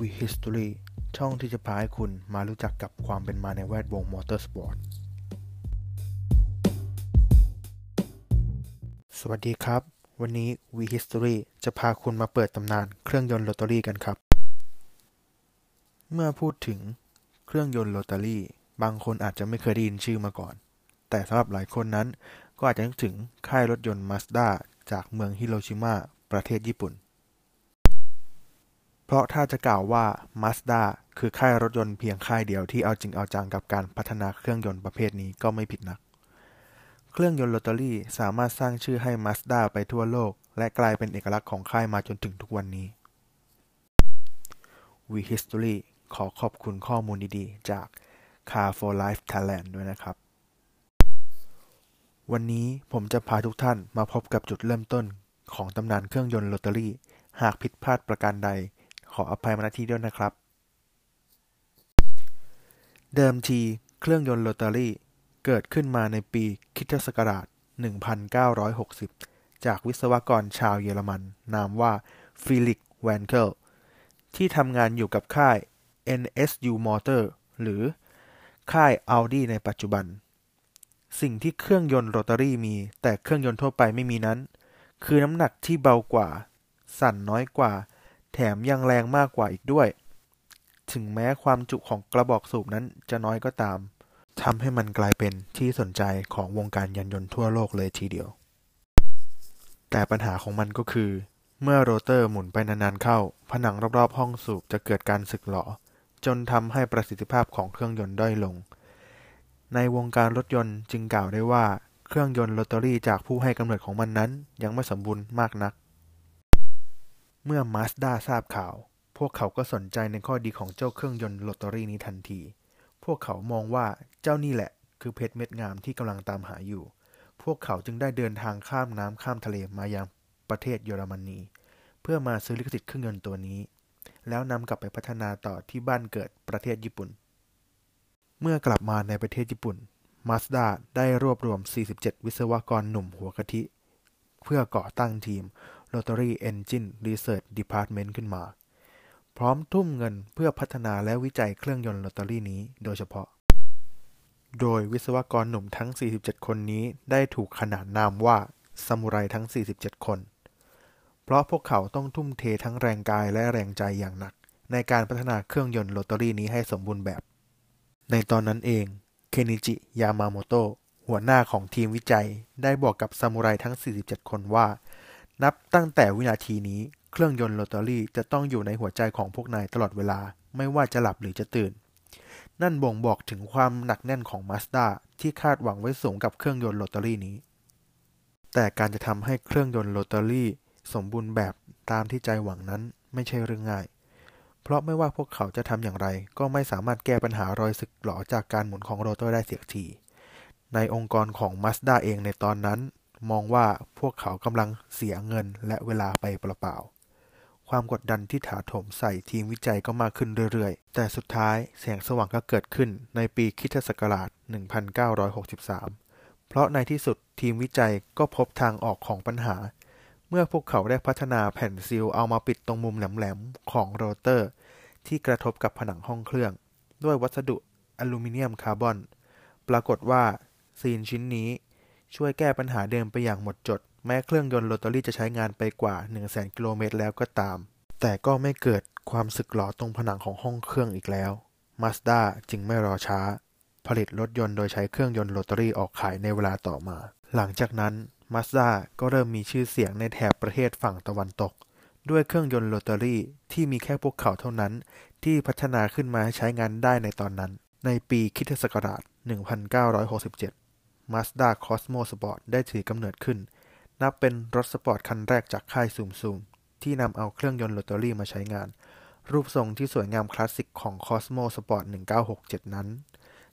We History ช่องที่จะพาให้คุณมารู้จักกับความเป็นมาในแวดวงมอเตอร์สปอร์ต สวัสดีครับ วันนี้ We History จะพาคุณมาเปิดตำนานเครื่องยนต์โรตารี่กันครับ เมื่อพูดถึงเครื่องยนต์โรตารี่ บางคนอาจจะไม่เคยได้ยินชื่อมาก่อน แต่สำหรับหลายคนนั้น ก็อาจจะนึกถึงค่ายรถยนต์มาสด้าจากเมืองฮิโรชิมาประเทศญี่ปุ่น เพราะถ้าจะกล่าวว่า Mazda คือค่ายรถยนต์เพียงค่ายเดียวที่เอาจริงเอาจังกับการพัฒนาเครื่องยนต์ประเภทนี้ก็ไม่ผิดนัก เครื่องยนต์โรตารี่สามารถสร้างชื่อให้ Mazda ไปทั่วโลก และกลายเป็นเอกลักษณ์ของค่ายมาจนถึงทุกวันนี้ We History ขอขอบคุณข้อมูลดีๆ จาก Car for Life Thailand ด้วยนะครับ วันนี้ผมจะพาทุกท่านมาพบกับจุดเริ่มต้นของตำนานเครื่องยนต์โรตารี่ หากผิดพลาดประการใด ขออภัยมาณที่ด้วยนะครับ เดิมทีเครื่องยนต์โรตารี่เกิดขึ้นมาในปีคริสตศักราช 1960 จากวิศวกรชาวเยอรมัน นามว่าเฟลิกซ์ แวนเคิลที่ทำงานอยู่กับค่าย NSU Motor หรือค่าย Audi ในปัจจุบัน สิ่งที่เครื่องยนต์โรตารี่มี แต่เครื่องยนต์ทั่วไปไม่มีนั้น คือน้ำหนักที่เบากว่า สั่นน้อยกว่า แถมยังแรงมากกว่าอีกด้วย ถึงแม้ความจุของกระบอกสูบนั้นจะน้อยก็ตามทำให้มันกลายเป็นที่สนใจของวงการยานยนต์ทั่วโลกเลยทีเดียว แต่ปัญหาของมันก็คือ เมื่อโรเตอร์หมุนไปนานๆเข้า ผนังรอบๆห้องสูบจะเกิดการสึกหรอจนทำให้ประสิทธิภาพของเครื่องยนต์ด้อยลง ในวงการรถยนต์จึงกล่าวได้ว่า เครื่องยนต์โรตารี่จากผู้ให้กำเนิดของมันนั้นยังไม่สมบูรณ์มากนัก เมื่อมาสด้าทราบข่าว พวกเขาก็สนใจในข้อดีของเจ้าเครื่องยนต์โรตารี่นี้ทันที พวกเขามองว่าเจ้านี่แหละ คือเพชรเม็ดงามที่กำลังตามหาอยู่ พวกเขาจึงได้เดินทางข้ามน้ำข้ามทะเลมายังประเทศเยอรมนี เพื่อมาซื้อลิขสิทธิ์เครื่องยนต์ตัวนี้ แล้วนำกลับไปพัฒนาต่อที่บ้านเกิดประเทศญี่ปุ่น เมื่อกลับมาในประเทศญี่ปุ่นมาสด้าได้รวบรวม 47 วิศวกรหนุ่มหัวกะทิ เพื่อก่อตั้งทีม Rotary Engine Research Department ขึ้นมา พร้อมทุ่มเงินเพื่อพัฒนาและวิจัยเครื่องยนต์โรตารี่นี้โดยเฉพาะ โดยวิศวกรหนุ่มทั้ง 47 คนนี้ได้ถูกขนานนามว่าซามูไรทั้ง 47 คน เพราะพวกเขาต้องทุ่มเททั้งแรงกายและแรงใจอย่างหนัก ในการพัฒนาเครื่องยนต์โรตารี่นี้ให้สมบูรณ์แบบ ในตอนนั้นเอง เคนิจิ ยามาโมโตะหัวหน้าของทีมวิจัยได้บอกกับซามูไรทั้ง 47 คนว่า นับตั้งแต่วินาทีนี้เครื่องยนต์โรตารี่จะต้องอยู่ในหัวใจของพวกนายตลอดเวลาไม่ว่าจะหลับหรือจะตื่น นั่นบ่งบอกถึงความหนักแน่นของมาสด้าที่คาดหวังไว้สูงกับเครื่องยนต์โรตารี่นี้ แต่การจะทำให้เครื่องยนต์โรตารี่สมบูรณ์แบบตามที่ใจหวังนั้นไม่ใช่เรื่องง่าย เพราะไม่ว่าพวกเขาจะทำอย่างไร ก็ไม่สามารถแก้ปัญหารอยสึกหลอจากการหมุนของโรเตอร์ได้เสียทีในองค์กรของ Mazda เองในตอนนั้น มองว่าพวกเขากำลังเสียเงินและเวลาไปเปล่าๆ ความกดดันที่ถาโถมใส่ทีมวิจัยก็มากขึ้นเรื่อยๆ แต่สุดท้ายแสงสว่างก็เกิดขึ้นในปีคริสตศักราช 1963 เพราะในที่สุดทีมวิจัยก็พบทางออกของปัญหา เมื่อพวกเขาได้พัฒนาแผ่นซีลเอามาปิดตรงมุมแหลมๆ ของโรเตอร์ ที่กระทบกับผนังห้องเครื่อง ด้วยวัสดุอลูมิเนียมคาร์บอน ปรากฏว่าซีลชิ้นนี้ ช่วยแก้ปัญหาเดิมไปอย่างหมดจด แม้เครื่องยนต์โรตารี่จะใช้งานไปกว่า 100,000 กิโลเมตรแล้วก็ตาม แต่ก็ไม่เกิดความสึกหรอตรงผนังของห้องเครื่องอีกแล้ว Mazda จึงไม่รอช้า ผลิตรถยนต์โดยใช้เครื่องยนต์โรตารี่ออกขายในเวลาต่อมา หลังจากนั้น Mazda ก็เริ่มมีชื่อเสียงในแถบประเทศฝั่งตะวันตก ด้วยเครื่องยนต์โรตารี่ที่มีแค่พวกเขาเท่านั้น ที่พัฒนาขึ้นมาใช้งานได้ในตอนนั้น ในปีคริสตศักราช 1967 Mazda Cosmo Sport ได้ถือกำเนิดขึ้น นับเป็นรถสปอร์ตคันแรกจากค่าย Zoom-Zoomที่นำเอาเครื่องยนต์โรตารี่มาใช้งาน รูปทรงที่สวยงามคลาสสิกของ Cosmo Sport 1967 นั้น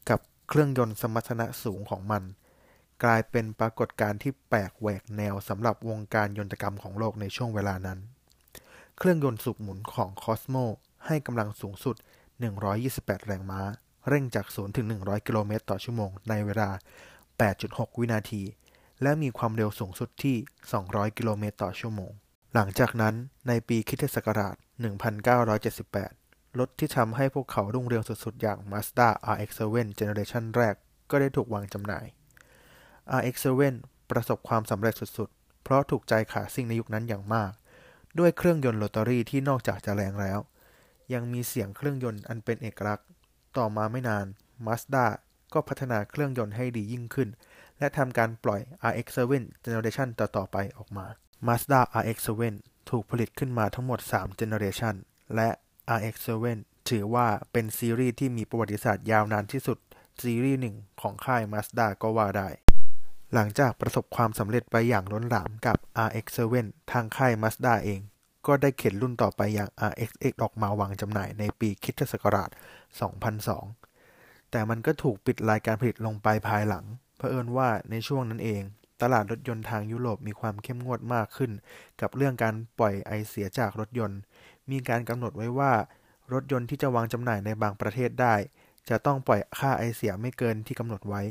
กับเครื่องยนต์สมรรถนะสูงของมัน กลายเป็นปรากฏการณ์ที่แปลกแหวกแนวสำหรับวงการยนตกรรมของโลกในช่วงเวลานั้น เครื่องยนต์สูบหมุนของ Cosmo ให้กำลังสูงสุด 128 แรงม้า เร่งจาก 0 ถึง 100 กิโลเมตรต่อชั่วโมง ในเวลา 8.6 วินาที และมีความเร็วสูงสุดที่ 200 กิโลเมตรต่อชั่วโมง หลังจากนั้นในปีคริสตศักราช 1978 รถที่ทำให้พวกเขารุ่งเรืองสุดๆ อย่าง Mazda RX-7 เจเนอเรชันแรกก็ได้ถูกวางจำหน่าย RX-7 ประสบความสำเร็จสุดๆ เพราะถูกใจขาซิ่งในยุคนั้นอย่างมาก ด้วยเครื่องยนต์โรตารี่ที่นอกจากจะแรงแล้ว ยังมีเสียงเครื่องยนต์อันเป็นเอกลักษณ์ ต่อมาไม่นาน Mazda ก็พัฒนาเครื่องยนต์ให้ดียิ่งขึ้น และทำการปล่อย RX-7 เจเนอเรชันต่อๆไปออกมา Mazda RX-7 ถูกผลิตขึ้นมาทั้งหมด3เจเนอเรชันและ RX-7 ถือว่าเป็นซีรีส์ที่มีประวัติศาสตร์ยาวนานที่สุด ซีรีส์หนึ่งของค่าย Mazda ก็ว่าได้ หลังจากประสบความสำเร็จไปอย่างล้นหลามกับ RX-7 ทางค่าย Mazda เองก็ได้เข็นรุ่นต่อไปอย่าง RX-8 ออกมาวางจำหน่ายในปีคริสตศักราช 2002 แต่มันก็ถูกปิดรายการผลิตลงไปภายหลัง เผอิญว่าในช่วงนั้นเอง ตลาดรถยนต์ทางยุโรปมีความเข้มงวดมากขึ้น กับเรื่องการปล่อยไอเสียจากรถยนต์ มีการกำหนดไว้ว่า รถยนต์ที่จะวางจำหน่ายในบางประเทศได้ จะต้องปล่อยค่าไอเสียไม่เกินที่กำหนดไว้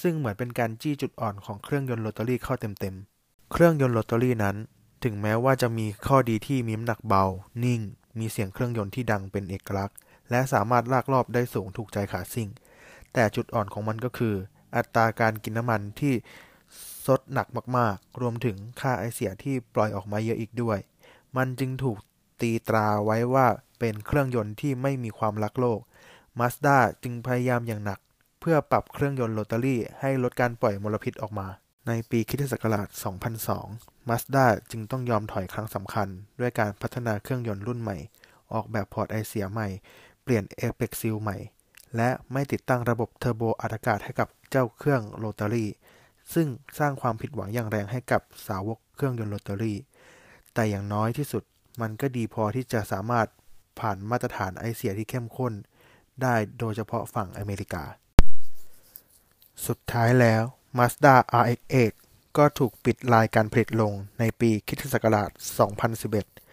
ซึ่งเหมือนเป็นการจี้จุดอ่อนของเครื่องยนต์โรตารี่เข้าเต็มๆ เครื่องยนต์โรตารี่นั้น ถึงแม้ว่าจะมีข้อดีที่มีน้ำหนักเบา นิ่ง มีเสียงเครื่องยนต์ที่ดังเป็นเอกลักษณ์ และสามารถลากรอบได้สูงถูกใจขาซิ่ง แต่จุดอ่อนของมันก็คือ อัตราการกินน้ำมันที่ซดหนักมากๆ รวมถึงค่าไอเสียที่ปล่อยออกมาเยอะอีกด้วย มันจึงถูกตีตราไว้ว่าเป็นเครื่องยนต์ที่ไม่มีความรักโลก Mazda จึงพยายามอย่างหนัก เพื่อปรับเครื่องยนต์โรตารี่ให้ลดการปล่อยมลพิษออกมา ในปีคริสตศักราช 2002 Mazda จึงต้องยอมถอยครั้งสำคัญ ด้วยการพัฒนาเครื่องยนต์รุ่นใหม่ ออกแบบ port ไอเสียใหม่ เปลี่ยน apex seal ใหม่ และไม่ติดตั้งระบบเทอร์โบอัดอากาศให้กับเจ้าเครื่องโรตารี่ซึ่งสร้างความผิดหวังอย่างแรงให้กับสาวกเครื่องยนต์โรตารี่แต่อย่างน้อยที่สุดมันก็ดีพอที่จะสามารถผ่านมาตรฐานไอเสียที่เข้มข้น ได้โดยเฉพาะฝั่งอเมริกา สุดท้ายแล้ว Mazda RX-8 ก็ถูกปิดรายการผลิตลงในปีคิศักราช 2011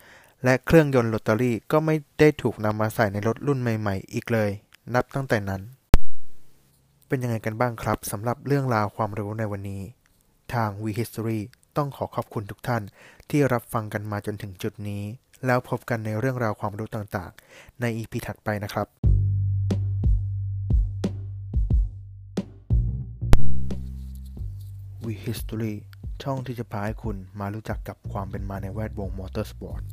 และเครื่องยนต์โรตารี่ก็ไม่ได้ถูกนำมาใส่ในรถรุ่นใหม่ๆ อีกเลย นับตั้งแต่นั้น เป็นยังไงกันบ้างครับสำหรับเรื่องราวความรู้ในวันนี้ ทาง V History ต้องขอขอบคุณทุกท่าน ที่รับฟังกันมาจนถึงจุดนี้ แล้วพบกันในเรื่องราวความรู้ต่างๆ ใน EP ถัดไปนะครับ We History ช่องที่จะพาให้คุณมารู้จักกับความเป็นมาในแวดวงมอเตอร์สปอร์ต